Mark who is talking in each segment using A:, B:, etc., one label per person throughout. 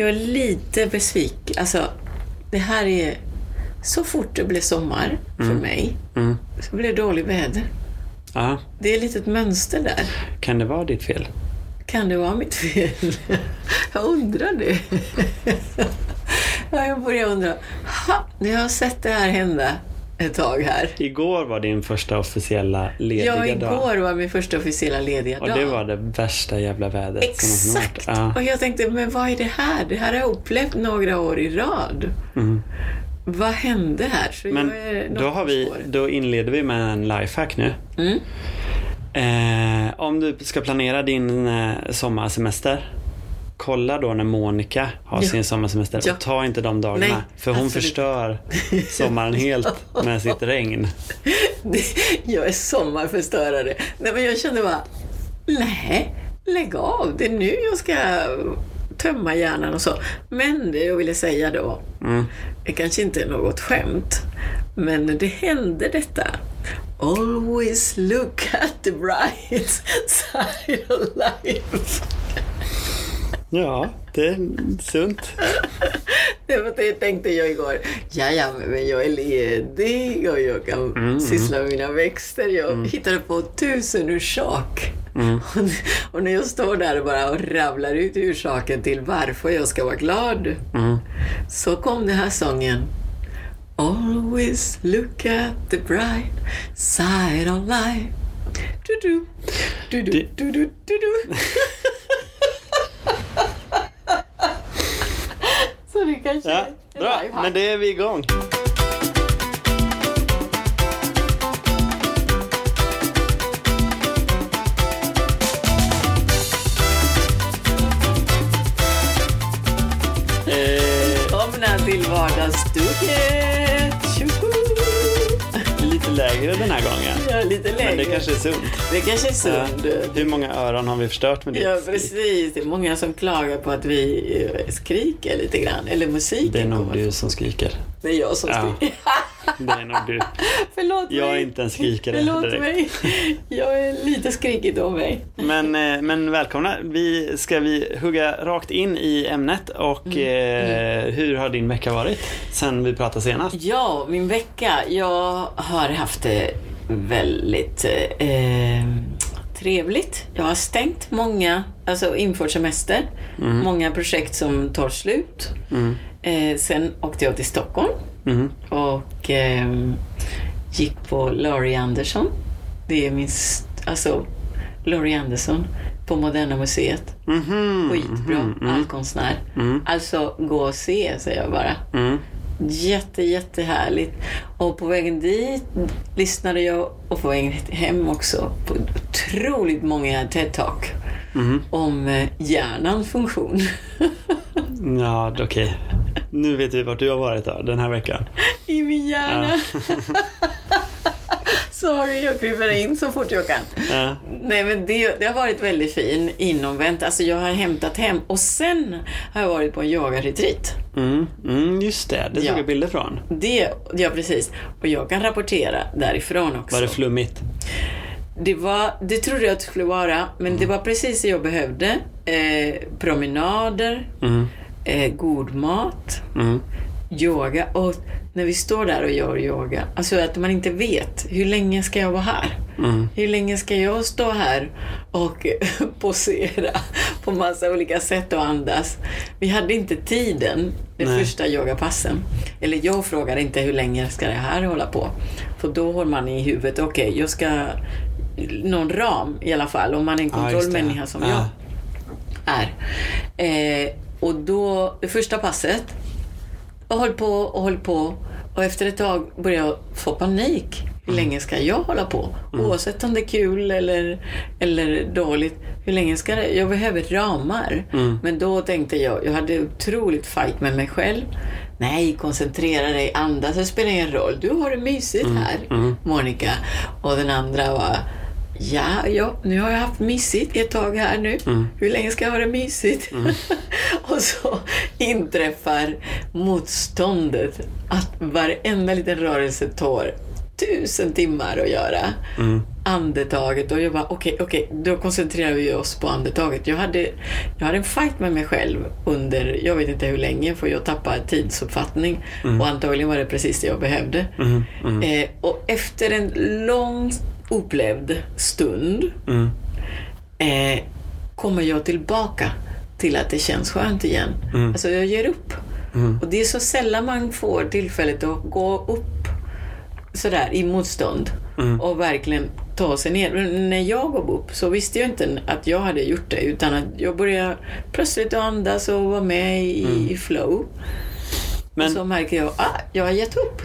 A: jag är lite besviken. Alltså, det här är... Så fort det blir sommar för mig
B: Mm.
A: så blir det dåligt väder.
B: Ja.
A: Det är lite ett mönster där.
B: Kan det vara ditt fel?
A: Kan det vara mitt fel? Jag undrar det. Ja, jag börjar undra. Ha, nu har jag sett det här hända ett tag här.
B: Igår var din första officiella lediga
A: Ja,
B: dag.
A: igår var min första officiella lediga
B: Och
A: dag.
B: det var det värsta jävla vädret som
A: Exakt!
B: varit. Ja.
A: Och jag tänkte, men vad är det här? Det här har jag upplevt några år i rad.
B: Mm.
A: Vad hände här? Så
B: Men då, har vi, då inleder vi med en lifehack nu.
A: Mm.
B: Eh, om du ska planera din eh, sommarsemester, kolla då när Monica har
A: Ja.
B: sin sommarsemester
A: Ja.
B: och ta inte de dagarna.
A: Nej,
B: för hon
A: absolut.
B: förstör sommaren helt med sitt regn.
A: Jag är sommarförstörare. Nej, men jag kände bara, nej, lägg av. Det är nu jag ska tömma hjärnan och så. Men det jag ville säga då,
B: Mm.
A: det kanske inte är något skämt, men det hände detta. Always look at the bright side of life.
B: Ja, det är sunt.
A: Det var det tänkte jag igår. Ja, ja, men jag är ledig och jag kan syssla med mina växter. Jag hittade på tusen orsak. Och, och när jag står där och bara och rabblar ut orsaken till varför jag ska vara glad,
B: Mm.
A: så kom den här sången. Always look at the bright side of life. Du-du, du-du,
B: Det-
A: du-du, du-du. Så det kanske
B: Ja,
A: är
B: bra,
A: lifehack.
B: men det är vi igång.
A: Välkomna till Vardagsstuket!
B: Lägre den här gången.
A: Ja, lite lägre.
B: Men det kanske är sunt.
A: Det kanske är
B: Ja.
A: sunt.
B: Hur många öron har vi förstört med ditt
A: Ja, precis. Det är många som klagar på att vi eh, skriker lite grann. Eller musiken
B: Det är nog du som skriker.
A: Det är jag som
B: Ja. Det är nog du.
A: Förlåt
B: Jag är
A: mig.
B: inte en skrikare
A: Förlåt
B: direkt.
A: mig. Jag är lite skrikigt om mig.
B: Men, eh, men välkomna. Vi ska vi hugga rakt in i ämnet och
A: Mm.
B: eh, hur har din vecka varit sen vi pratade senast?
A: Ja, min vecka. Jag har haft det väldigt eh, trevligt. Jag har stängt många, alltså infört semester. Många projekt som tar slut.
B: Mm.
A: Eh, sen åkte jag till Stockholm
B: Mm.
A: och eh, gick på Laurie Anderson. Det är min, alltså Laurie Anderson på Moderna Museet.
B: Mhm.
A: Skitbra
B: Mhm.
A: allkonstnär.
B: Mm.
A: Alltså, gå och se, säger jag bara.
B: Mm.
A: Jätte, jättehärligt. Och på vägen dit lyssnade jag och på vägen hem också på otroligt många TED-talk
B: Mhm.
A: om eh, hjärnans funktion.
B: Ja, okej. Nu vet vi vart du har varit då, den här veckan.
A: I min hjärna. Sorry, jag kryper in så fort jag kan.
B: Ja.
A: Nej, men det, det har varit väldigt fin inomvänt. Alltså jag har hämtat hem och sen har jag varit på en yogaretreat.
B: Mm. Mm, just det, det
A: Ja.
B: jag bilder från.
A: Det, ja precis. Och jag kan rapportera därifrån också.
B: Var det flummigt?
A: Det, var, det trodde jag att det skulle vara, men det var precis det jag behövde. Eh, promenader,
B: Mm.
A: Eh, god mat,
B: Mm.
A: yoga. Och när vi står där och gör yoga, alltså att man inte vet, hur länge ska jag vara här?
B: Mm.
A: Hur länge ska jag stå här och posera på massa olika sätt och andas? Vi hade inte tiden, de
B: Nej.
A: första yogapassen. Eller jag frågade inte hur länge ska det här hålla på? För då har man i huvudet, okej, jag ska... Någon ram i alla fall, om man är en kontrollmänniska som
B: Ja.
A: jag är. Eh, och då, det första passet, och höll på och höll på. Och efter ett tag började jag få panik. Hur
B: Mm.
A: länge ska jag hålla på? Oavsett om det är kul eller, eller dåligt. Hur länge ska det? Jag behöver ramar.
B: Mm.
A: Men då tänkte jag, jag hade otroligt fight med mig själv. Nej, koncentrera dig, andas, det spelar ingen roll. Du har det mysigt här,
B: mm.
A: Monica. Och den andra var, ja, ja, nu har jag haft mysigt ett tag här nu.
B: Mm.
A: Hur länge ska jag ha det mysigt? och så inträffar motståndet att varenda liten rörelse tar tusen timmar att göra.
B: Mm.
A: Andetaget och jag bara okej, okej, då koncentrerar vi oss på andetaget. Jag hade, jag hade en fight med mig själv under, jag vet inte hur länge, för jag tappade tidsuppfattning och antagligen var det precis det jag behövde.
B: Mm. Mm.
A: Eh, och efter en lång upplevd stund
B: Mm.
A: eh, kommer jag tillbaka till att det känns skönt igen.
B: Mm.
A: Alltså jag ger upp.
B: Mm.
A: Och det är så sällan man får tillfället att gå upp sådär i motstånd
B: Mm.
A: och verkligen ta sig ner. Men när jag gav upp så visste jag inte att jag hade gjort det utan att jag började plötsligt andas och vara med i, i flow.
B: Mm. Men-
A: och så märker jag att ah, jag har gett upp.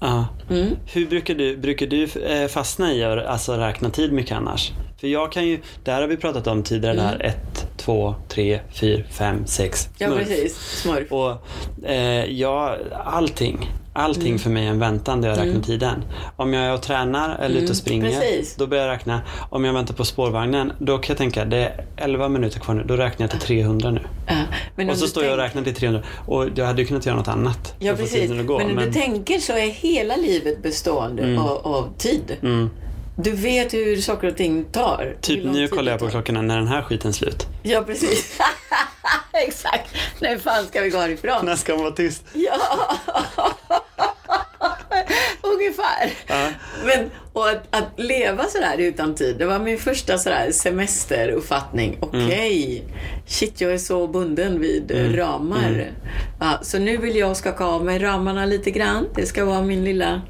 B: Ja.
A: Mm.
B: Hur brukar du, brukar du eh, fastna i att alltså, räkna tid mycket annars? För jag kan ju, där har vi pratat om tidigare, det här 1, 2, 3, 4, 5, 6.
A: Ja, precis. Smurf.
B: Och eh, jag, allting, allting
A: Mm.
B: för mig är en väntan där jag räknar tiden. Om jag är och tränar eller ute och springer,
A: Mm, precis.
B: då börjar jag räkna. Om jag väntar på spårvagnen, då kan jag tänka, det är 11 minuter kvar nu, då räknar jag till 300 nu.
A: Ja, men
B: Och
A: om
B: så står jag och räknar till 300. Och jag hade ju kunnat göra något annat.
A: Ja, precis.
B: att gå,
A: men du tänker så är hela livet bestående av, av tid.
B: mm.
A: Du vet hur saker och ting tar.
B: Typ nu kollar jag på klockorna när den här skiten är slut.
A: Ja, precis. Exakt. När fan ska vi gå härifrån?
B: När ska man vara tyst?
A: Ja, ungefär.
B: Ja.
A: Men, och att, att leva sådär utan tid, det var min första sådär semesteruppfattning. Okej, shit jag är så bunden vid eh, ramar. Ja, så nu vill jag skaka av mig ramarna lite grann. Det ska vara min lilla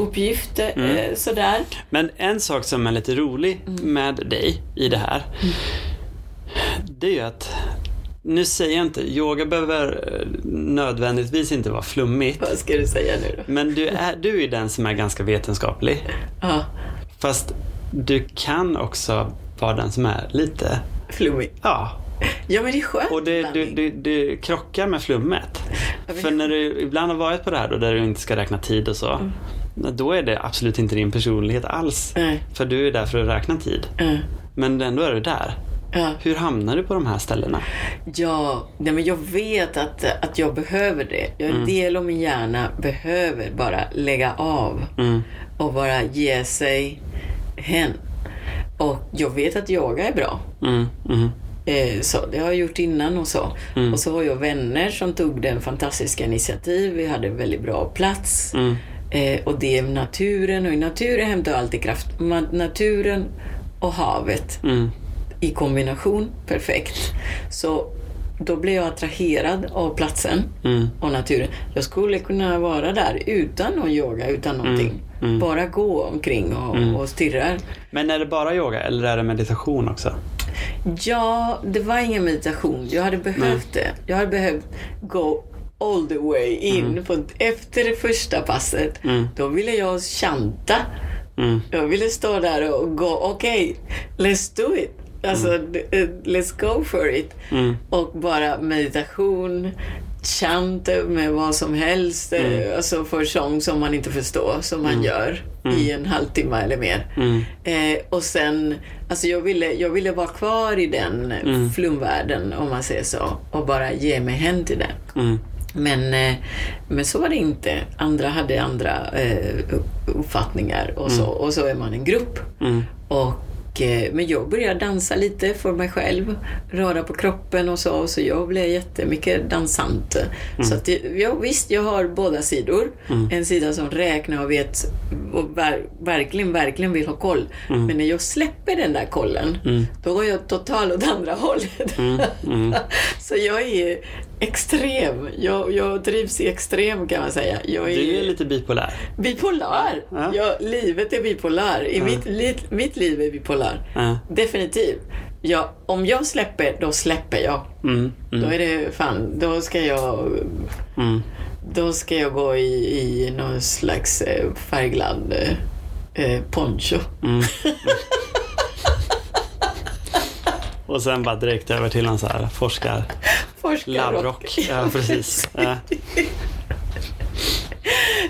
A: uppgift. Eh, sådär.
B: Men en sak som är lite rolig
A: Mm.
B: med dig i det här. Det är ju att, nu säger jag inte, yoga behöver eh, nödvändigtvis inte vara flummigt.
A: Vad ska du säga nu då?
B: Men du är, du är den som är ganska vetenskaplig.
A: Ja,
B: Fast du kan också vara den som är lite,
A: flummig.
B: ja.
A: Ja, men det är skönt
B: Och det, du, du, du krockar med flummet.
A: Ja,
B: För när du ibland har varit på det här då, där du inte ska räkna tid och så.
A: Mm.
B: Då är det absolut inte din personlighet alls.
A: Nej.
B: För du är där för att räkna tid.
A: Ja,
B: Men ändå är du där.
A: Ja.
B: Hur hamnar du på de här ställena?
A: Ja, nej men jag vet att, att jag behöver det. Jag,
B: Mm.
A: En del av min hjärna behöver bara lägga av
B: Mm.
A: och bara ge sig hen. Och jag vet att yoga är bra.
B: Mm. Mm.
A: Eh, så det har jag gjort innan och så.
B: Mm.
A: Och så har jag vänner som tog den fantastiska initiativ. Vi hade en väldigt bra plats.
B: Mm.
A: Eh, och det är naturen och i naturen hämtar jag alltid kraft. Naturen och havet
B: Mm.
A: I kombination, perfekt. Så då blev jag attraherad av platsen
B: Mm.
A: och naturen. Jag skulle kunna vara där utan någon yoga, utan någonting.
B: mm.
A: Bara gå omkring och,
B: Mm.
A: och stirra.
B: Men är det bara yoga eller är det meditation också?
A: Ja, det var ingen meditation. Jag hade behövt det. Jag hade behövt gå all the way in. För efter det första passet,
B: Mm.
A: då ville jag chanta.
B: Mm.
A: Jag ville stå där och gå, okej, let's do it. Alltså, d- eh, let's go for it.
B: Mm.
A: Och bara meditation, chant med vad som helst, mm. alltså för sång som man inte förstår, som man gör i en halvtimme eller mer.
B: Mm.
A: Eh, och sen, alltså jag ville, jag ville vara kvar i den
B: Mm.
A: flumvärlden, om man säger så, och bara ge mig hem till den.
B: Mm.
A: Men, eh, men så var det inte. Andra hade andra eh, uppfattningar och så. Och så är man en grupp.
B: Mm.
A: Och, eh, men jag började dansa lite för mig själv, röra på kroppen och så. Så jag blev jättemycket dansant. Så att, ja, visst, jag har båda sidor. En sida som räknar och vet och ver, verkligen, verkligen vill ha koll. Men när jag släpper den där kollen, då går jag totalt åt andra hållet.
B: Mm.
A: Så jag är extrem. Jag, jag drivs i extrem kan man säga. Jag är,
B: Du är lite bipolär.
A: Bipolar!
B: Ja.
A: Ja, livet är bipolar. I mitt, li, mitt liv är bipolar.
B: Ja.
A: Definitivt. Ja, om jag släpper, då släpper jag.
B: Mm.
A: Då
B: Mm.
A: är det fan, då ska jag,
B: Mm.
A: då ska jag gå i, i någon slags eh, färgglad eh, eh, poncho.
B: Mm. Och sen bara direkt över till någon så här forskar...
A: Forskarrock.
B: Ja, precis. Ja.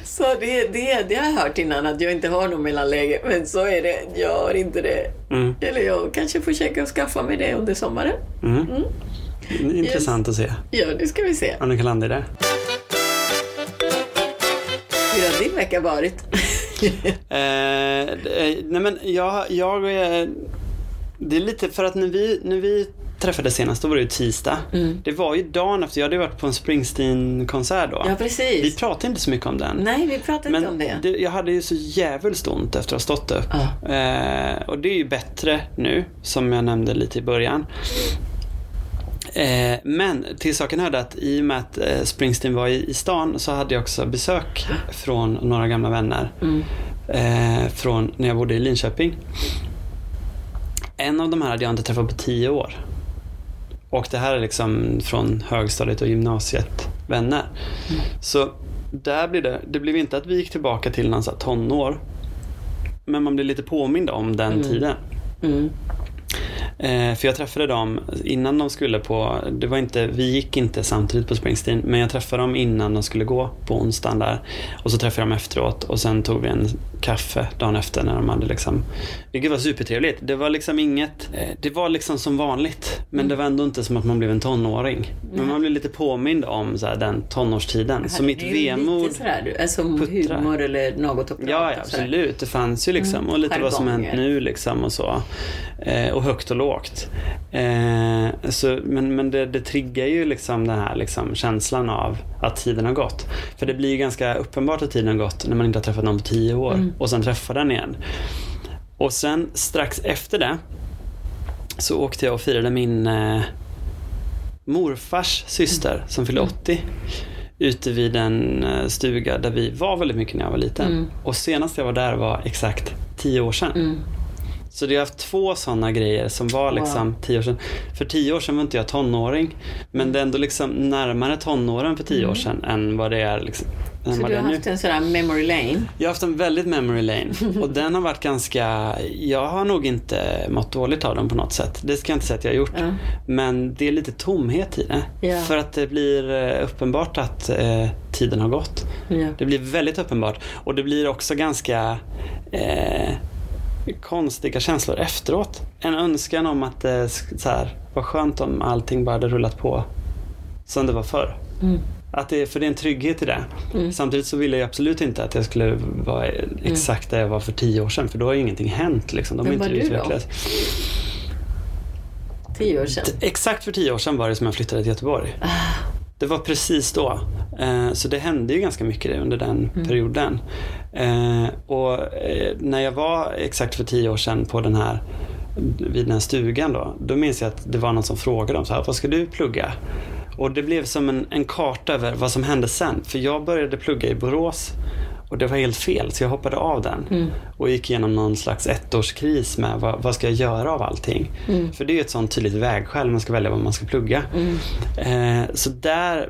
A: Så det, det, det har jag hört innan, att jag inte har något mellanläge. Men så är det. Jag har inte det.
B: Mm.
A: Eller jag kanske försöker skaffa mig det under sommaren.
B: Mm. Intressant att se
A: Ja, det ska vi se.
B: om du kan landa i det.
A: Hur har din vecka varit?
B: eh, eh, nej men jag, jag det är lite för att när vi, när vi träffades senast, då var det ju tisdag.
A: Mm.
B: Det var ju dagen efter, jag hade varit på en Springsteen-konsert då.
A: Ja, precis.
B: Vi pratade inte så mycket om den.
A: Nej, vi pratade
B: Men
A: inte om det.
B: jag hade ju så jävligt ont efter att ha stått upp.
A: Ja.
B: Eh, och det är ju bättre nu, som jag nämnde lite i början. Eh, men till saken hörde att i och med att eh, Springsteen var i, i stan så hade jag också besök från några gamla vänner.
A: Mm.
B: Eh, från när jag bodde i Linköping. En av de här hade jag inte träffat på tio år. Och det här är liksom från högstadiet och gymnasiet vänner. Så där blir det, det blev inte att vi gick tillbaka till någon så tonår. Men man blir lite påmind om den tiden.
A: Mm.
B: Eh, för jag träffade dem innan de skulle på, det var inte, vi gick inte samtidigt på Springsteen, men jag träffade dem innan de skulle gå på onsdagen där. Och så träffade jag dem efteråt och sen tog vi en kaffe dagen efter när de hade liksom, vilket var supertrevligt. Det var liksom inget, eh, det var liksom som vanligt, men det var ändå inte som att man blev en tonåring. Men man blev lite påmind om så här, den tonårstiden. Så mitt vemod
A: Lite sådär, alltså
B: puttrar.
A: humor eller något att prata
B: Ja, ja absolut. Det fanns ju liksom. Och lite vad som hänt nu liksom och så. Eh, och högt och lågt. Eh, så, men men det, det triggar ju liksom den här liksom känslan av att tiden har gått. För det blir ju ganska uppenbart att tiden har gått när man inte har träffat någon på tio år. Och sen träffar den igen. Och sen strax efter det så åkte jag och firade min eh, morfars syster som fyllde 80 ute vid en eh, stuga där vi var väldigt mycket när jag var liten.
A: Mm.
B: Och senast jag var där var exakt tio år sedan.
A: Mm.
B: Så jag har haft två sådana grejer som var liksom tio år sedan. För tio år sedan var inte jag tonåring. Men det är ändå liksom närmare tonåren för tio år sedan än vad det är, liksom,
A: Så du
B: det
A: har
B: är nu.
A: haft en sån här memory lane?
B: Jag har haft en väldigt memory lane och den har varit ganska, jag har nog inte mått dåligt av den på något sätt. Det ska jag inte säga att jag har gjort.
A: Ja.
B: Men det är lite tomhet i det.
A: Ja.
B: För att det blir eh, uppenbart att eh, tiden har gått.
A: Ja.
B: Det blir väldigt uppenbart. Och det blir också ganska eh, konstiga känslor efteråt. En önskan om att det sk- så här, var skönt om allting bara hade rullat på som det var förr.
A: Mm.
B: Att det, för det är en trygghet i det.
A: Mm.
B: Samtidigt så ville jag absolut inte att jag skulle vara exakt där jag var för tio år sedan. För då har ju ingenting hänt. Liksom. De
A: Vem
B: inte
A: var du då? Tio år sedan?
B: Exakt för tio år sedan var det som jag flyttade till Göteborg.
A: Ah.
B: Det var precis då. Eh, Så det hände ju ganska mycket under den
A: Mm.
B: perioden. Eh, Och eh, när jag var exakt för tio år sedan på den här vid den här stugan då, då minns jag att det var någon som frågade om så här, vad ska du plugga? Och det blev som en, en karta över vad som hände sen. För jag började plugga i Borås och det var helt fel så jag hoppade av den.
A: Mm.
B: Och gick igenom någon slags ettårskris med vad, vad ska jag göra av allting?
A: Mm.
B: För det är ju ett sånt tydligt vägskäl man ska välja vad man ska plugga.
A: Mm.
B: Eh, så där,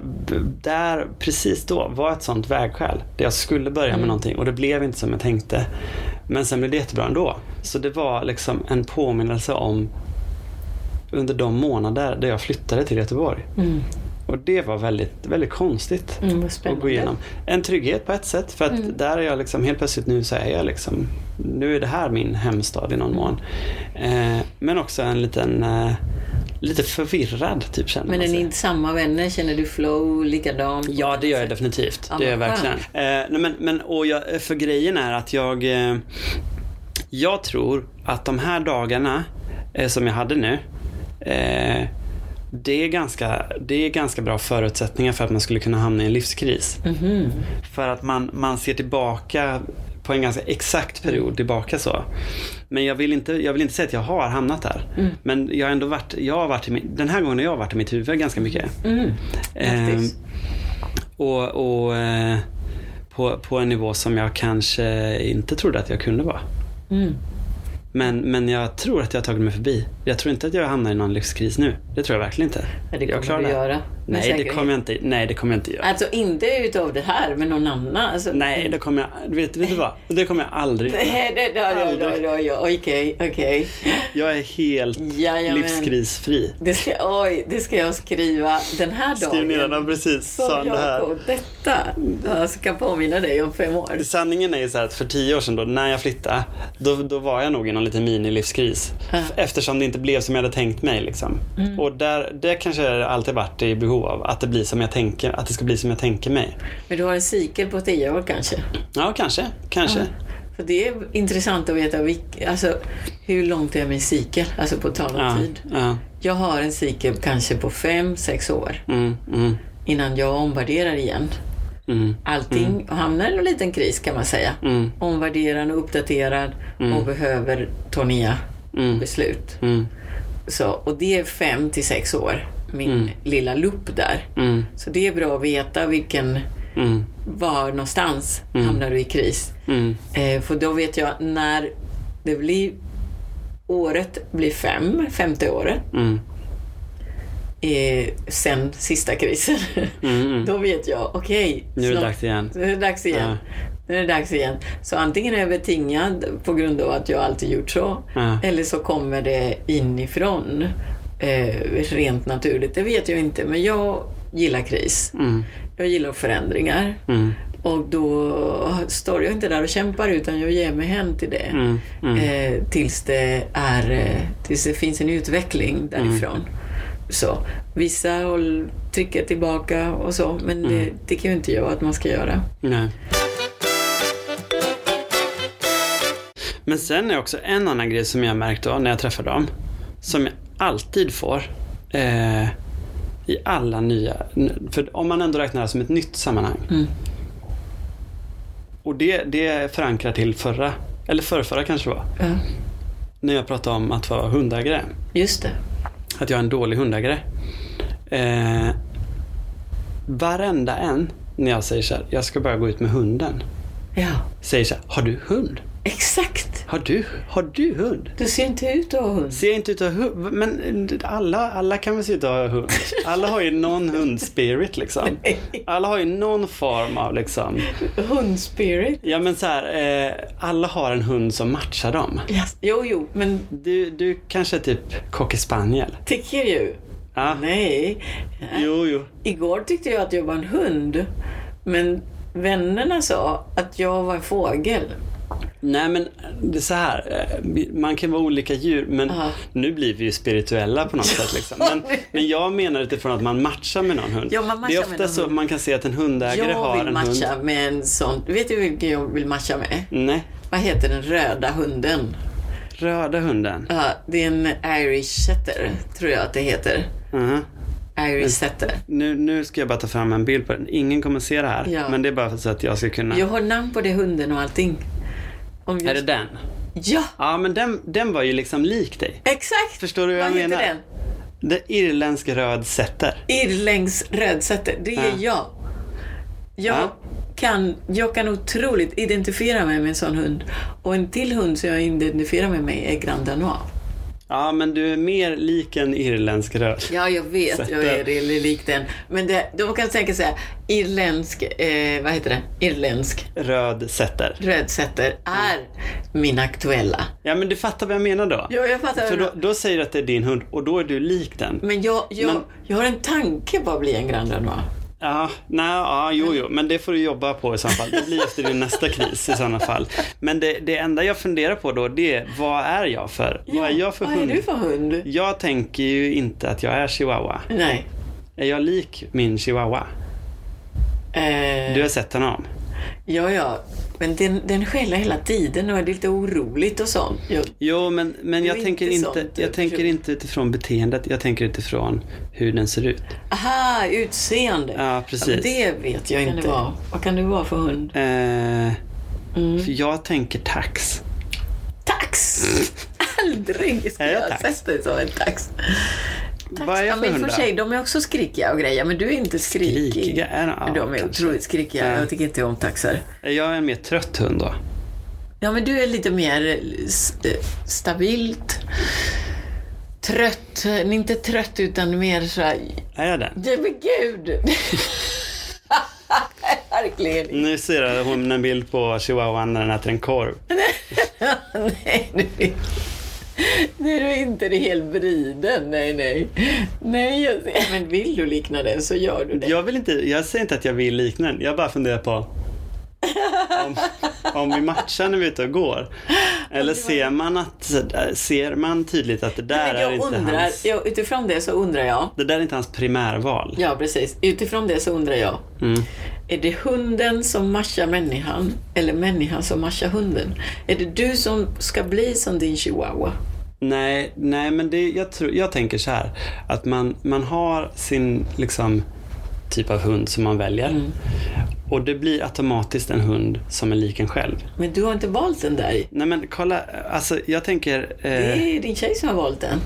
B: där, precis då, var ett sånt vägskäl. Där jag skulle börja
A: Mm.
B: med någonting och det blev inte som jag tänkte. Men sen blev det jättebra ändå. Så det var liksom en påminnelse om under de månader där jag flyttade till Göteborg.
A: Mm.
B: Och det var väldigt, väldigt konstigt
A: Mm,
B: att gå igenom. En trygghet på ett sätt för att
A: Mm.
B: där är jag liksom, helt plötsligt nu så är jag liksom, nu är det här min hemstad i någon mån. Eh, men också en liten, eh, lite förvirrad typ känner
A: Men
B: man
A: är
B: sig.
A: ni inte samma vänner? Känner du flow likadant?
B: Ja, det gör jag definitivt.
A: Ja,
B: det gör jag verkligen. Eh, nej, men, men, och jag, för grejen är att jag, eh, jag tror att de här dagarna eh, som jag hade nu, eh, det är, ganska, det är ganska bra förutsättningar för att man skulle kunna hamna i en livskris.
A: Mhm.
B: För att man, man ser tillbaka på en ganska exakt period tillbaka så. Men jag vill inte, jag vill inte säga att jag har hamnat där.
A: Mm.
B: Men jag har ändå varit, jag har varit i den här gången har jag varit i mitt huvud ganska mycket.
A: Mm.
B: Ehm, och och eh, på, på en nivå som jag kanske inte trodde att jag kunde vara.
A: Mm.
B: Men, men jag tror att jag har tagit mig förbi. Jag tror inte att jag hamnar i någon livskris nu. Det tror jag verkligen inte.
A: Ja, det
B: jag
A: kommer
B: klarar
A: du göra.
B: Nej det, kommer jag inte, nej, det kommer jag inte göra.
A: Alltså inte utav det här, men någon annan. Alltså,
B: Nej, det kommer jag, vet, vet du vad? Det kommer jag aldrig göra.
A: Nej, det, Okej, okej.
B: Jag är helt
A: Jajamän.
B: livskrisfri.
A: Det ska, oj, det ska jag skriva den här dagen.
B: Skriv ner den, precis. Sa det här.
A: Jakob, detta. Jag ska påminna dig om fem år.
B: Sanningen är ju så här att för tio år sedan då, när jag flyttade, då, då var jag nog i någon liten mini-livskris.
A: Ja.
B: Eftersom det inte blev som jag hade tänkt mig. Liksom.
A: Mm.
B: Och där, det kanske jag alltid varit i behov av. Att det, blir som jag tänker, att det ska bli som jag tänker mig.
A: Men du har en cykel på tio år kanske?
B: Ja, kanske. kanske.
A: För det är intressant att veta vilk, alltså, hur långt är min cykel, alltså på tal om
B: Ja,
A: tid.
B: ja.
A: Jag har en cykel kanske på fem, sex år
B: Mm, mm,
A: innan jag omvärderar igen.
B: mm,
A: Allting hamnar i en liten kris kan man säga.
B: mm,
A: Omvärderad och uppdaterad och behöver ta nya
B: mm,
A: beslut.
B: mm,
A: Så, och det är fem till sex år, min
B: Mm.
A: lilla loop där.
B: mm,
A: Så det är bra att veta vilken,
B: mm,
A: var någonstans hamnar du i kris. Eh, för då vet jag när det blir året blir fem, femte året, eh, sen sista krisen.
B: mm, mm.
A: då vet jag, okej,
B: Nu är det dags igen.
A: nu är det dags igen. Nu är det dags igen. Så antingen är jag betingad på grund av att jag alltid gjort så,
B: Ja.
A: eller så kommer det inifrån eh, rent naturligt. Det vet jag inte, men jag gillar kris.
B: Mm,
A: Jag gillar förändringar.
B: mm,
A: Och då står jag inte där och kämpar utan jag ger mig hän till det.
B: mm, mm.
A: Eh, tills, det är, eh, tills det finns en utveckling därifrån. Så, vissa håll, trycker tillbaka och så, men det tycker inte jag att man ska göra.
B: Nej. Men sen är också en annan grej som jag märkt då när jag träffar dem. Som jag alltid får. Eh, I alla nya... För om man ändå räknar det som ett nytt sammanhang.
A: Mm.
B: Och det, det är förankrat till förra, eller förrförra kanske det var.
A: Ja,
B: När jag pratade om att vara hundägare.
A: just det.
B: Att jag är en dålig hundägare. Eh, varenda en, när jag säger så här, jag ska bara gå ut med hunden.
A: Ja,
B: Säger så här, har du hund?
A: Exakt.
B: Har du, har du hund?
A: Du ser inte ut att ha hund.
B: Ser jag inte ut att ha hund? Men alla, alla kan väl se ut att ha hund? Alla har ju någon hundspirit liksom. Alla har ju någon form av liksom.
A: Hundspirit.
B: Ja men så här, eh, alla har en hund som matchar dem.
A: Yes. Jo, jo, men
B: Du, du kanske är typ cocker spaniel?
A: tycker ju.
B: Ja.
A: Nej.
B: Jo, jo.
A: Igår tyckte jag att jag var en hund. Men vännerna sa att jag var en fågel.
B: Nej men det är så här, eh, man kan vara olika djur men
A: Ja.
B: nu blir vi ju spirituella på något sätt. Liksom. Men, men jag menar utifrån att man matchar med någon hund.
A: Ja, man
B: det är ofta så
A: hund.
B: man kan se att en hundägare
A: Jag
B: har
A: vill
B: en
A: matcha
B: hund.
A: med en sån. Vet du vilken jag vill matcha med?
B: Nej,
A: Vad heter den röda hunden?
B: röda hunden.
A: Ja, det är en Irish setter, tror jag att det heter.
B: Mhm.
A: Irish setter.
B: nu, nu ska jag bara ta fram en bild på den. Ingen kommer se det här.
A: Ja.
B: Men det är bara för så att jag ska kunna.
A: Jag har namn på det hunden och allting. Om jag...
B: Är det den?
A: Ja,
B: Ja men den, den var ju liksom lik dig.
A: exakt!
B: Förstår du vad
A: Vad
B: jag
A: heter
B: menar?
A: den?
B: Det irländsk röd setter.
A: Irlängs rödsetter. Det är
B: Ja.
A: jag. Jag,
B: Ja.
A: kan, jag kan otroligt identifiera mig med en sån hund. Och en till hund som jag identifierar mig med är Grand Danois.
B: Ja men du är mer lik en irländsk röd.
A: Ja, jag vet.
B: Setter.
A: Jag är really lik den. Men det, då kan jag tänka säga irländsk, eh, vad heter det? Irländsk
B: Röd setter.
A: rödsetter är min aktuella.
B: Ja men du fattar vad jag menar då?
A: Ja, jag fattar.
B: För då, då säger du att det är din hund och då är du lik den.
A: Men jag, jag,
B: Men-
A: jag har en tanke på att bli en Grand Danois.
B: Ja, nej, ja, jo, jo, men det får du jobba på i så fall. Det blir efter din nästa kris i sådana fall. Men det, det enda jag funderar på då, det är vad är jag för? vad är jag för
A: vad
B: hund?
A: är du för hund?
B: Jag tänker ju inte att jag är chihuahua.
A: Nej.
B: Är jag lik min chihuahua?
A: Eh,
B: Du har sett honom?
A: Ja, ja. Men den, den skäller hela tiden och är lite oroligt och sånt. Jag,
B: Jo, men, men jag tänker,
A: inte sånt,
B: jag tänker inte utifrån beteendet, jag tänker utifrån hur den ser ut.
A: aha, utseende.
B: Ja, precis.
A: det vet jag inte. Vara. Vad kan du vara för hund?
B: Eh,
A: Mm.
B: för jag tänker tax.
A: Tax! Aldrig skulle
B: jag
A: jag
B: tax?
A: sett dig som en tax. Tax.
B: Vad är jag
A: ja,
B: för
A: men
B: hund
A: för sig, de är också skrikiga och grejer, men du är inte skrikig.
B: Skrikiga är ja,
A: Men de är
B: kanske.
A: otroligt skrikiga.
B: Ja.
A: Jag tycker inte om taxar.
B: Är jag en mer trött hund då?
A: Ja, men du är lite mer eh, st- stabilt. Trött. eh, Inte trött, utan mer så här...
B: Är jag den?
A: Nej, men gud! Verkligen.
B: Nu ser hon en bild på chihuahuan när den äter en korv.
A: nej, nu, nu är du inte det helt vriden. Nej, nej. Nej, jag. Men vill du likna den så gör du det.
B: Jag, vill inte, jag säger inte att jag vill likna den. Jag bara funderar på om, om vi matchar när vi är ute och går? Eller ser man, att, ser man tydligt att det där
A: jag
B: är inte
A: undrar,
B: hans...
A: ja, utifrån det så undrar jag.
B: Det där är inte hans primärval.
A: Ja, precis. Utifrån det så undrar jag.
B: Mm.
A: Är det hunden som matchar människan eller människan som matchar hunden? Är det du som ska bli som din chihuahua?
B: Nej, nej men det, jag, tror, jag tänker så här. Att man, man har sin liksom, typ av hund som man väljer.
A: Mm.
B: Och det blir automatiskt en hund som är lik en själv.
A: Men du har inte valt den där.
B: Nej men kolla, alltså jag tänker...
A: Det
B: Eh,
A: är din tjej som har valt den.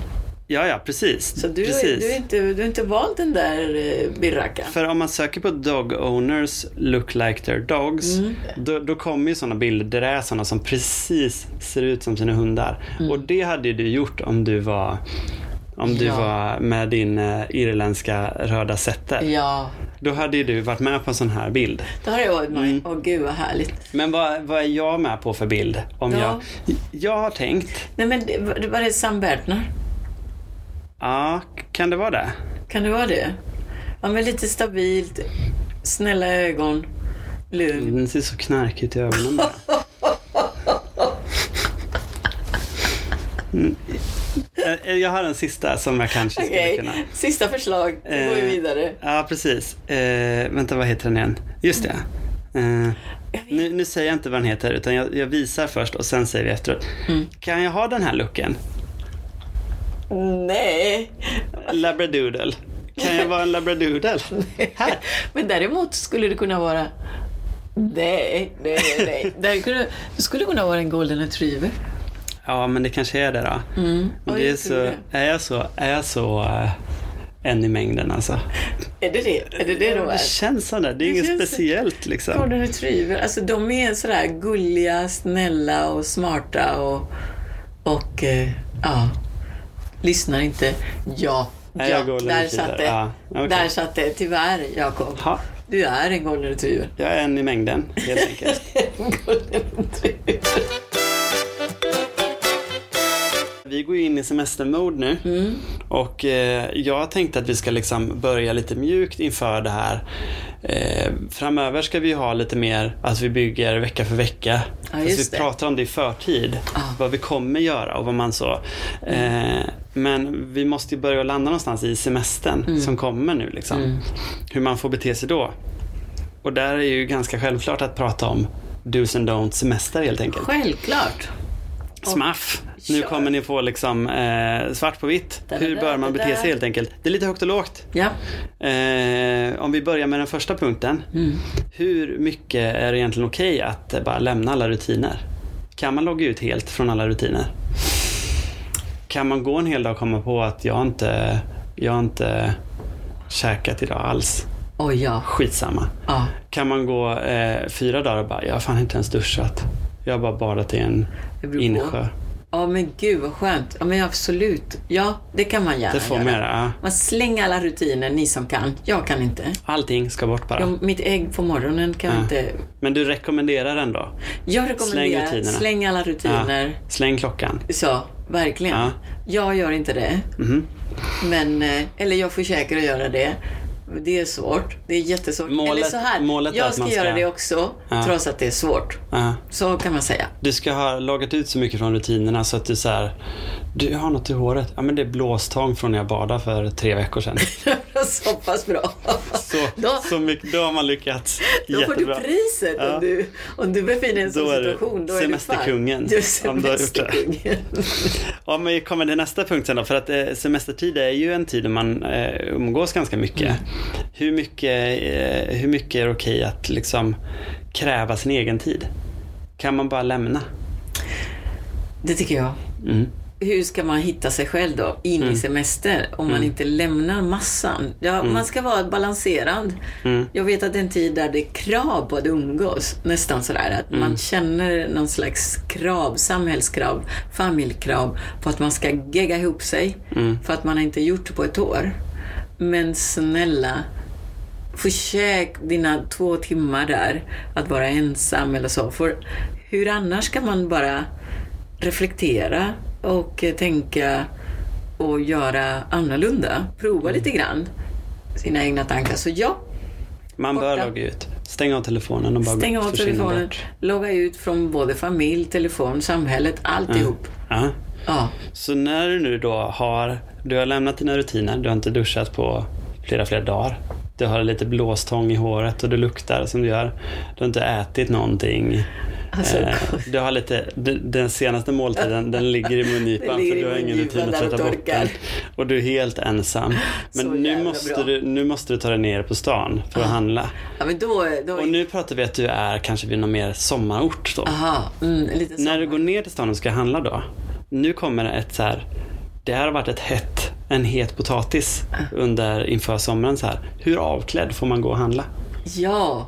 B: Ja, ja, precis.
A: Så du,
B: precis.
A: du, är inte, du har inte valt den där eh.
B: För om man söker på dog owners look like their dogs,
A: Mm.
B: då, då kommer ju sådana bilder där det är sådana som precis ser ut som sina hundar.
A: Mm.
B: Och det hade ju du gjort om du var om du
A: Ja.
B: var med din eh, irländska röda setter.
A: Ja,
B: Då hade ju du varit med på en sån här bild.
A: det har jag varit med.
B: Mm.
A: Åh gud vad härligt.
B: Men vad, vad är jag med på för bild? Om
A: Ja.
B: jag, jag har tänkt,
A: Nej men det, var var det Sam Bertner?
B: Ja, kan det vara det?
A: Kan det vara det? Ja men lite stabilt, snälla ögon, lugn.
B: Den ser så knarkig ut i ögonen bara. Mm. Eh, Jag har en sista som jag kanske skulle
A: Okej,
B: kunna...
A: sista förslag. Nu går vi
B: Eh,
A: vidare.
B: Ja, precis. Eh, vänta, vad heter den igen? Just det. Eh, nu, nu säger jag inte vad den heter, utan jag, jag visar först och sen säger vi efteråt.
A: Mm.
B: Kan jag ha den här looken?
A: Nej.
B: Labradoodle. Kan jag vara en labradoodle? Här.
A: Men däremot skulle det kunna vara... Nej, nej, nej. Det, kunde, det skulle kunna vara en golden retriever.
B: Ja, men det kanske är det då.
A: Mm.
B: Men
A: Oj,
B: det är, så,
A: det.
B: är jag så, är jag så uh, en i mängden alltså?
A: Är det det? Är det det de
B: Det
A: är?
B: känns så där. Det är
A: Det
B: inget speciellt liksom.
A: Golden retriever, alltså de är sådär gulliga, snälla och smarta och, och eh, ja, lyssnar inte. Ja,
B: Är
A: ja där satt det.
B: Ja, okej.
A: Där satt det, tyvärr Jakob.
B: Ha,
A: Du är en golden retriever.
B: jag är en i mängden, helt enkelt.
A: En golden retriever.
B: Vi går in i semestermode nu.
A: Mm.
B: Och eh, jag tänkte att vi ska liksom börja lite mjukt inför det här. Eh, framöver ska vi ha lite mer att vi bygger vecka för vecka. Fast
A: just
B: vi
A: det.
B: pratar om det i förtid.
A: Ja.
B: Vad vi kommer göra och vad man så. Eh, men vi måste ju börja landa någonstans i semestern
A: Mm.
B: som kommer nu. Liksom. Hur man får bete sig då. Och där är ju ganska självklart att prata om dos and don'ts semester helt enkelt.
A: Självklart.
B: Smaff! Nu
A: Kör.
B: kommer ni få liksom eh, svart på vitt.
A: Da,
B: Hur bör man
A: da,
B: bete sig helt enkelt. Det är lite högt och lågt.
A: Ja.
B: Eh, om vi börjar med den första punkten.
A: Mm.
B: Hur mycket är det egentligen okej att eh, bara lämna alla rutiner? Kan man logga ut helt från alla rutiner? Kan man gå en hel dag och komma på att jag inte, jag inte käkat idag alls?
A: Oj, ja.
B: Skitsamma.
A: ja.
B: Kan man gå eh, fyra dagar och bara, jag har fan inte ens duschat. Jag har bara badat i en insjö.
A: Ja, men gud vad skönt. Ja, men absolut. Ja, det kan man gärna
B: Det får
A: göra.
B: man göra. ja.
A: Man slänger alla rutiner, ni som kan. Jag kan inte.
B: Allting ska bort bara.
A: Jag, mitt ägg på morgonen kan
B: Ja.
A: inte...
B: Men du rekommenderar ändå?
A: Jag rekommenderar,
B: Släng rutinerna.
A: släng alla rutiner.
B: Släng klockan.
A: Så, verkligen.
B: Ja.
A: Jag gör inte det.
B: Mhm.
A: Men, eh, eller jag försöker att göra det. Det är svårt. Det är jättesvårt.
B: Målet-
A: eller så här,
B: målet
A: jag ska,
B: ska-
A: göra det också,
B: Ja.
A: trots att det är svårt.
B: Ja.
A: Så kan man säga.
B: Du ska ha lagat ut så mycket från rutinerna så att du så här, du har något i håret. Ja men det är blåstång från när jag badade för tre veckor sedan.
A: så pass bra.
B: Så,
A: Då-
B: så mycket, då har man lyckats
A: Då får du
B: jättebra.
A: priset
B: Ja.
A: om, du, om du befinner dig i en sån situation. Då är
B: semesterkungen,
A: Du,
B: om
A: är semesterkungen.
B: Ja, men vi kommer till nästa punkt sen då. För att eh, semestertid är ju en tid då man eh, umgås ganska mycket.
A: Mm.
B: Hur, mycket eh, hur mycket är det okej att liksom kräva sin egen tid? Kan man bara lämna?
A: Det tycker jag.
B: Mm.
A: Hur ska man hitta sig själv då in i semester om man inte lämnar massan? Ja, Man ska vara balanserad.
B: Mm.
A: Jag vet att det är en tid där det är krav på att umgås. Nästan sådär att man känner någon slags krav, samhällskrav, familjekrav på att man ska gegga ihop sig för att man har inte gjort det på ett år. Men snälla, försök dina två timmar där att vara ensam eller så. För hur annars ska man bara reflektera och tänka och göra annorlunda? Prova lite grann sina egna tankar. Så ja,
B: Man bör
A: Borta.
B: logga ut. Stäng av telefonen och bara
A: Stäng av telefonen,
B: bort.
A: logga ut från både familj, telefon, samhället, alltihop.
B: Ja.
A: Ja.
B: Så när du nu då har, du har lämnat dina rutiner, du har inte duschat på flera, flera dagar. Du har lite blåstång i håret och du luktar som du gör. Du har inte ätit någonting.
A: Alltså,
B: Eh, du har lite, den senaste måltiden den ligger i mungipan
A: ligger
B: för du har ingen rutin att tvätta bort den. Och du är helt ensam. Men nu måste,
A: bra.
B: du, nu måste du ta dig ner på stan för att handla.
A: ja, då... då
B: Och nu pratar vi att du är kanske vid någon mer sommarort då.
A: Aha, mm.
B: När du går ner till stan och ska handla då. Nu kommer ett så här. Det här har varit ett hett, en het potatis under, inför sommaren så här. Hur avklädd får man gå och handla?
A: Ja.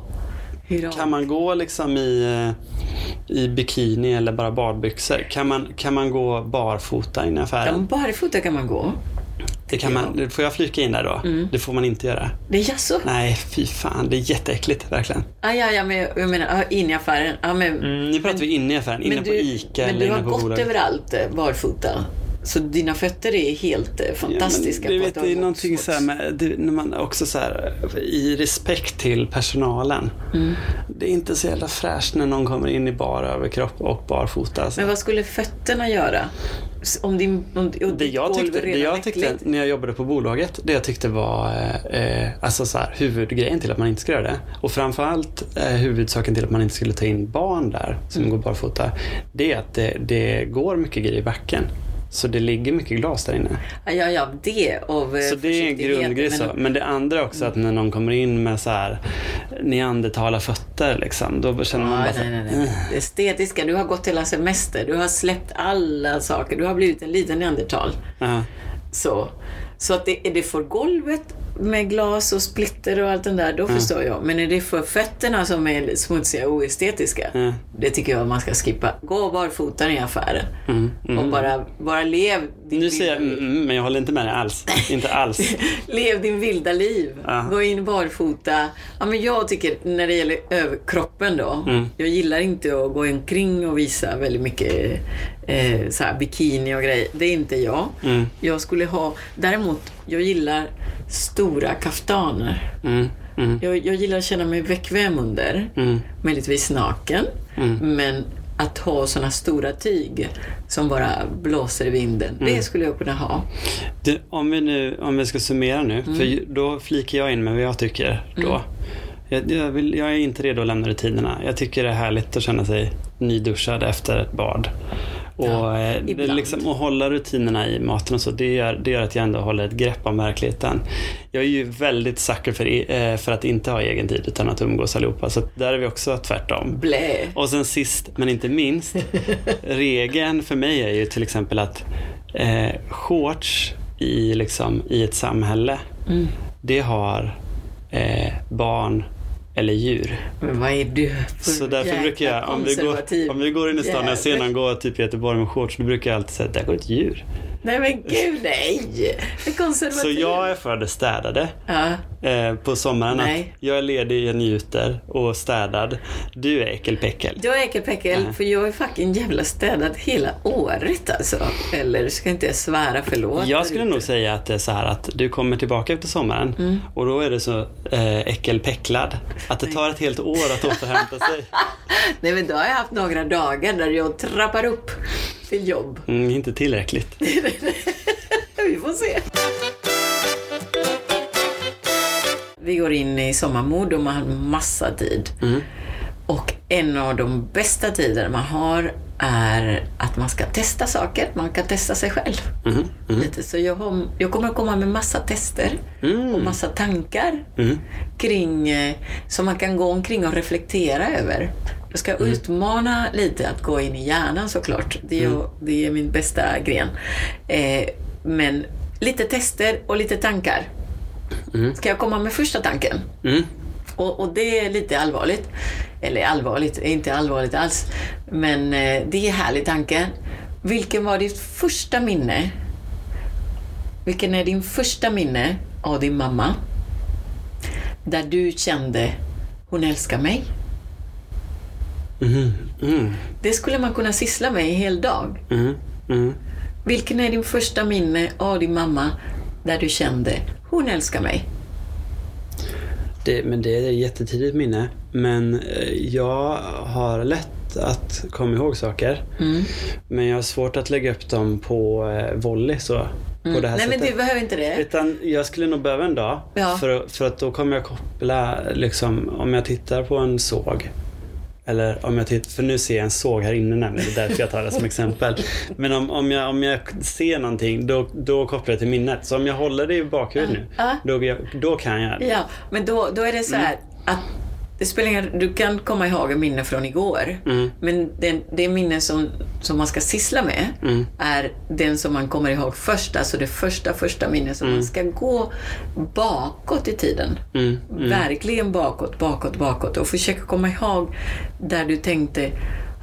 B: Kan man gå liksom i, eh, i bikini eller bara badbyxor? Kan man, kan man gå barfota in i
A: Ja,
B: affären?
A: barfota kan man gå.
B: Det kan man, får jag flika in där då?
A: Mm.
B: Det får man inte göra.
A: Det är jaså?
B: Nej, fy fan. Det är jätteäckligt verkligen.
A: Ah, ja, ja, men jag menar in i affären. Ah, men,
B: Mm, nu pratar vi inne i affären, inne
A: men
B: på
A: du,
B: ICA
A: Men
B: eller
A: du har
B: inne på
A: gått
B: bolaget.
A: överallt eh, barfota. Så dina fötter är helt eh, fantastiska.
B: Ja, vet, det är någonting så med, det, när man också så här, i respekt till personalen.
A: Mm.
B: Det är inte så jävla fräscht när någon kommer in i bara överkropp och barfota. Alltså.
A: Men vad skulle fötterna göra? Om din, om, och
B: det jag, tyckte, det jag tyckte när jag jobbade på bolaget, det jag tyckte var eh, eh, alltså så här, huvudgrejen till att man inte ska göra det. Och framförallt eh, huvudsaken till att man inte skulle ta in barn där som
A: Mm.
B: går barfota. Det är att det, det går mycket grejer i backen. Så det ligger mycket glas där inne.
A: Ja, ja, det av eh,
B: Så det är en grundgrej
A: men-
B: så. Men det andra också att när någon kommer in med så här neandertalarfötter liksom, då känner man
A: Ja,
B: bara
A: nej, nej, nej. Det estetiska, du har gått hela semester, du har släppt alla saker, du har blivit en liten neandertal.
B: "Ja,
A: Så, så att det, det för golvet med glas och splitter och allt det där, då förstår jag. Men är det för fötterna som är smutsiga och oestetiska,
B: Ja.
A: det tycker jag man ska skippa. Gå barfota i affären och bara, bara lev din
B: Nu säger jag mm, mm, men jag håller inte med dig alls. inte alls.
A: Lev din vilda liv.
B: Ja.
A: Gå in barfota. Ja, men jag tycker när det gäller överkroppen då.
B: Mm.
A: Jag gillar inte att gå omkring och visa väldigt mycket eh, så här, bikini och grejer. Det är inte jag.
B: Mm.
A: Jag skulle ha... Däremot, jag gillar stora kaftaner.
B: Mm, mm,
A: Jag, jag gillar att känna mig bekväm under.
B: mm,
A: Möjligtvis naken.
B: Mm.
A: Men att ha såna stora tyg som bara blåser i vinden.
B: Mm.
A: Det skulle jag kunna ha.
B: Du, om, vi nu, om vi ska summera nu,
A: Mm.
B: för ju- då flikar jag in med vad jag tycker då. Jag, jag, vill, jag är inte redo att lämna rutinerna. Jag tycker det är härligt att känna sig nyduschad efter ett bad. Och,
A: Ja,
B: eh, liksom, att hålla rutinerna i maten och så, det gör, det gör att jag ändå håller ett grepp om verkligheten. Jag är ju väldigt sucker för, eh, för att inte ha egen tid utan att umgås allihopa. Så där är vi också tvärtom.
A: Blä.
B: Och sen sist men inte minst, regeln för mig är ju till exempel att eh, shorts i, liksom, i ett samhälle,
A: Mm.
B: det har eh, barn eller djur.
A: Men vad är du för
B: Så därför brukar jag, om vi, går, om vi går in i stan och jag ser någon gå typ i Göteborg med shorts, då brukar jag alltid säga att där går ett djur.
A: Nej men gud, nej!
B: Så jag är för det städade.
A: Ja,
B: Eh, på sommaren att
A: Nej.
B: jag är ledig, jag njuter och städad. Du är äckelpäckel.
A: du är äckelpäckel,
B: Nej.
A: för jag är fucking jävla städad hela året alltså. Eller ska inte jag svära, förlåt.
B: Jag skulle nog säga att det är så här att du kommer tillbaka efter sommaren
A: Mm.
B: och då är du så eh, äckelpäcklad att det tar ett helt år att återhämta sig.
A: Nej men då har jag haft några dagar där jag trappar upp till jobb.
B: Mm, inte tillräckligt.
A: Vi får se. Vi går in i sommarmode och man har massa tid.
B: Mm.
A: Och en av de bästa tider man har är att man ska testa saker. Man kan testa sig själv.
B: Mm. Mm.
A: Lite. Så jag, har, jag kommer att komma med massa tester
B: Mm.
A: och massa tankar
B: Mm.
A: kring, eh, som man kan gå omkring och reflektera över. Jag ska
B: Mm.
A: utmana lite att gå in i hjärnan såklart. Det är,
B: Mm.
A: det är min bästa gren. Eh, men lite tester och lite tankar.
B: Mm.
A: Ska jag komma med första tanken?
B: Mm.
A: Och, och det är lite allvarligt. Eller allvarligt, inte allvarligt alls. Men eh, det är en härlig tanke. Vilken var ditt första minne? Vilken är din första minne av din mamma? Där du kände, hon älskar mig.
B: Mm. Mm.
A: Det skulle man kunna syssla med en hel dag.
B: Mm. Mm.
A: Vilken är din första minne av din mamma där du kände, hon älskar mig?
B: Det, men det är ett jättetidigt minne. Men eh, jag har lätt att komma ihåg saker.
A: Mm.
B: Men jag har svårt att lägga upp dem på eh, volley så. På det här
A: Nej men
B: sättet.
A: du behöver inte det.
B: Utan jag skulle nog behöva en dag.
A: Ja.
B: För, för att då kommer jag koppla, liksom, om jag tittar på en såg. Eller om jag tittar, för nu ser jag en såg här inne nämligen, det är därför jag tar det som exempel. Men om, om, jag, om jag ser någonting, då, då kopplar jag till minnet. Så om jag håller det i bakhuvudet nu,
A: Ja.
B: då, då kan jag det.
A: Ja, men då, då är det så här
B: Mm.
A: att det spelar ingen Du kan komma ihåg ett minne från igår.
B: Mm.
A: Men det, det minne som, som man ska syssla med
B: Mm.
A: är den som man kommer ihåg först. Alltså det första, första minnet. Så man ska gå bakåt i tiden.
B: Mm.
A: Verkligen bakåt, bakåt, bakåt. Och försöka komma ihåg där du tänkte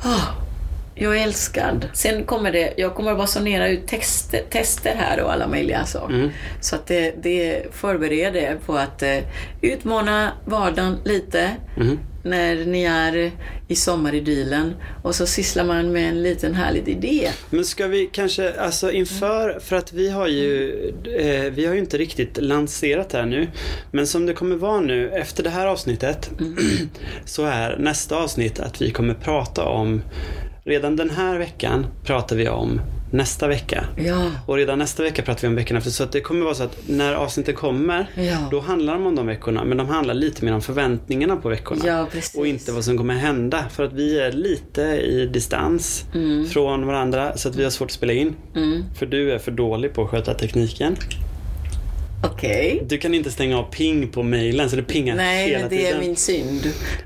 A: ah, jag är älskad. Sen kommer det, jag kommer att basunera ut texter, tester här och alla möjliga saker.
B: Mm.
A: Så att det, det förbereder er på att eh, utmana vardagen lite
B: Mm.
A: när ni är i sommaridylen och så sysslar man med en liten härlig idé.
B: Men ska vi kanske, alltså inför, för att vi har ju, eh, vi har ju inte riktigt lanserat det här nu. Men som det kommer vara nu, efter det här avsnittet, så är nästa avsnitt att vi kommer prata om, redan den här veckan pratar vi om nästa vecka.
A: Ja,
B: Och redan nästa vecka pratar vi om veckan efter. Så det kommer vara så att när avsnittet kommer,
A: Ja.
B: då handlar de om de veckorna. Men de handlar lite mer om förväntningarna på veckorna.
A: ja.
B: Och inte vad som kommer hända. För att vi är lite i distans från varandra. Så att vi har svårt att spela in.
A: Mm.
B: För du är för dålig på att sköta tekniken.
A: Okej.
B: Du kan inte stänga av ping på mejlen så det pingar
A: Nej,
B: hela
A: men det
B: tiden.
A: är min synd.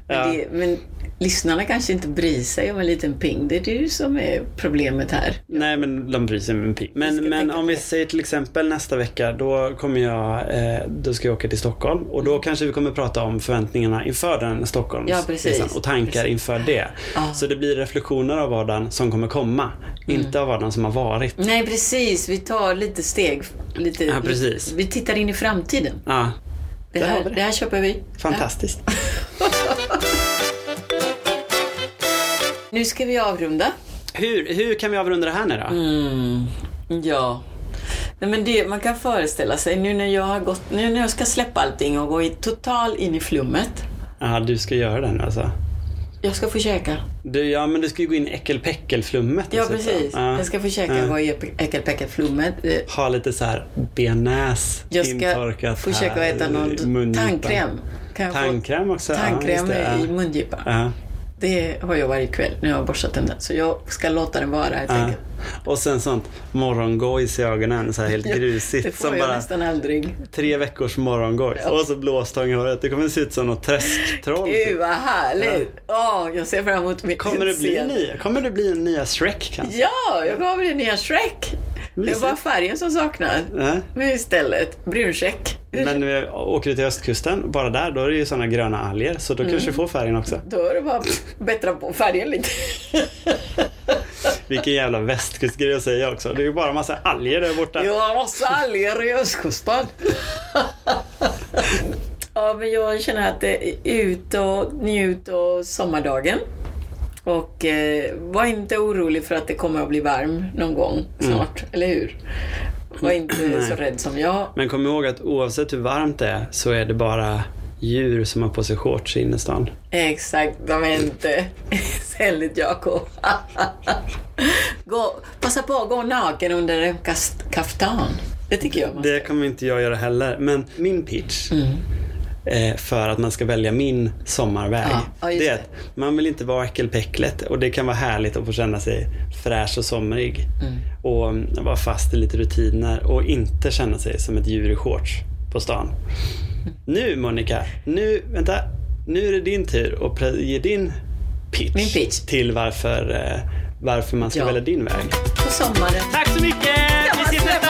A: Men, det, men lyssnarna kanske inte bryr sig om en liten ping. Det är du som är problemet här.
B: Nej, men de bryr sig med en ping. Men, men om vi säger till exempel nästa vecka, då kommer jag, eh, då ska jag åka till Stockholm. Och då kanske vi kommer prata om förväntningarna inför den Stockholms
A: Ja, precis.
B: och tankar
A: Precis.
B: inför det.
A: Ja.
B: Så det blir reflektioner av vardagen som kommer komma.
A: Mm.
B: Inte av vardagen som har varit.
A: Nej, precis. Vi tar lite steg. Lite,
B: Ja, precis.
A: Vi tittar in i framtiden.
B: Ja,
A: Det här,
B: det.
A: det här köper vi.
B: fantastiskt.
A: Nu ska vi avrunda.
B: Hur, hur kan vi avrunda det här nu då?
A: Mm, ja. Nej, men det, man kan föreställa sig nu när jag har gått, nu när jag ska släppa allting och gå i, total in i flummet.
B: Ja, du ska göra det nu alltså.
A: Jag ska försöka.
B: Du, ja, men du ska ju gå in i äckelpäckelflummet.
A: Ja, precis.
B: Ja.
A: Jag ska försöka
B: Ja.
A: gå i äckelpäckelflummet.
B: Ha lite så här benäs
A: Jag ska försöka äta någon tandkräm. Kan få
B: Tandkräm också? ja,
A: tandkräm
B: det,
A: i mungipan?
B: Ja.
A: Det har jag varje kväll när jag har borstat tänderna. Så jag ska låta den vara helt
B: Ja.
A: enkelt.
B: Och sen sånt morgongojs i ögonen, så här helt
A: Det
B: grusigt.
A: får
B: Som
A: jag
B: bara
A: nästan aldrig.
B: tre veckors morgongojs.
A: Ja.
B: Och så blåstång i håret. Det kommer se ut som något träsktroll.
A: Gud
B: typ.
A: vad härligt! Åh, jag ser fram emot mitt
B: Kommer det bli nya, kommer det bli en nya Shrek kanske?
A: Ja, jag gav dig nya Shrek. Det bara färgen som saknas.
B: Ja.
A: Men istället bruncheck.
B: Men när vi åker du till östkusten, bara där, då är det ju sådana gröna alger. Så då
A: Mm.
B: kanske du får färgen också.
A: Då är det bara att bättra på färgen lite.
B: Vilken jävla västkustgrej att säga också. Det är ju bara massa alger där borta.
A: Har massa alger i östkusten. ja, men jag känner att det är ut och njut och sommardagen. Och eh, var inte orolig för att det kommer att bli varm någon gång snart, eller hur? Var inte
B: Nej.
A: så rädd som jag.
B: Men kom ihåg att oavsett hur varmt det är så är det bara djur som har på sig shorts i innerstan.
A: Exaktamente. Sälligt Jakob. gå, passa på att gå naken under en kaftan. Det tycker jag man
B: Det
A: ska.
B: kommer inte jag göra heller. Men min pitch
A: Mm.
B: Eh, för att man ska välja min sommarväg.
A: Ja,
B: det är att man vill inte vara äckelpäcklet och det kan vara härligt att få känna sig fräsch och somrig.
A: Mm.
B: Och mm, vara fast i lite rutiner och inte känna sig som ett djur i shorts på stan. Nu Monica, nu, vänta, nu är det din tur att ge din pitch,
A: Min pitch.
B: till varför, eh, varför man ska
A: Ja.
B: välja din väg.
A: På sommaren.
B: Tack så mycket! Vi ses nästa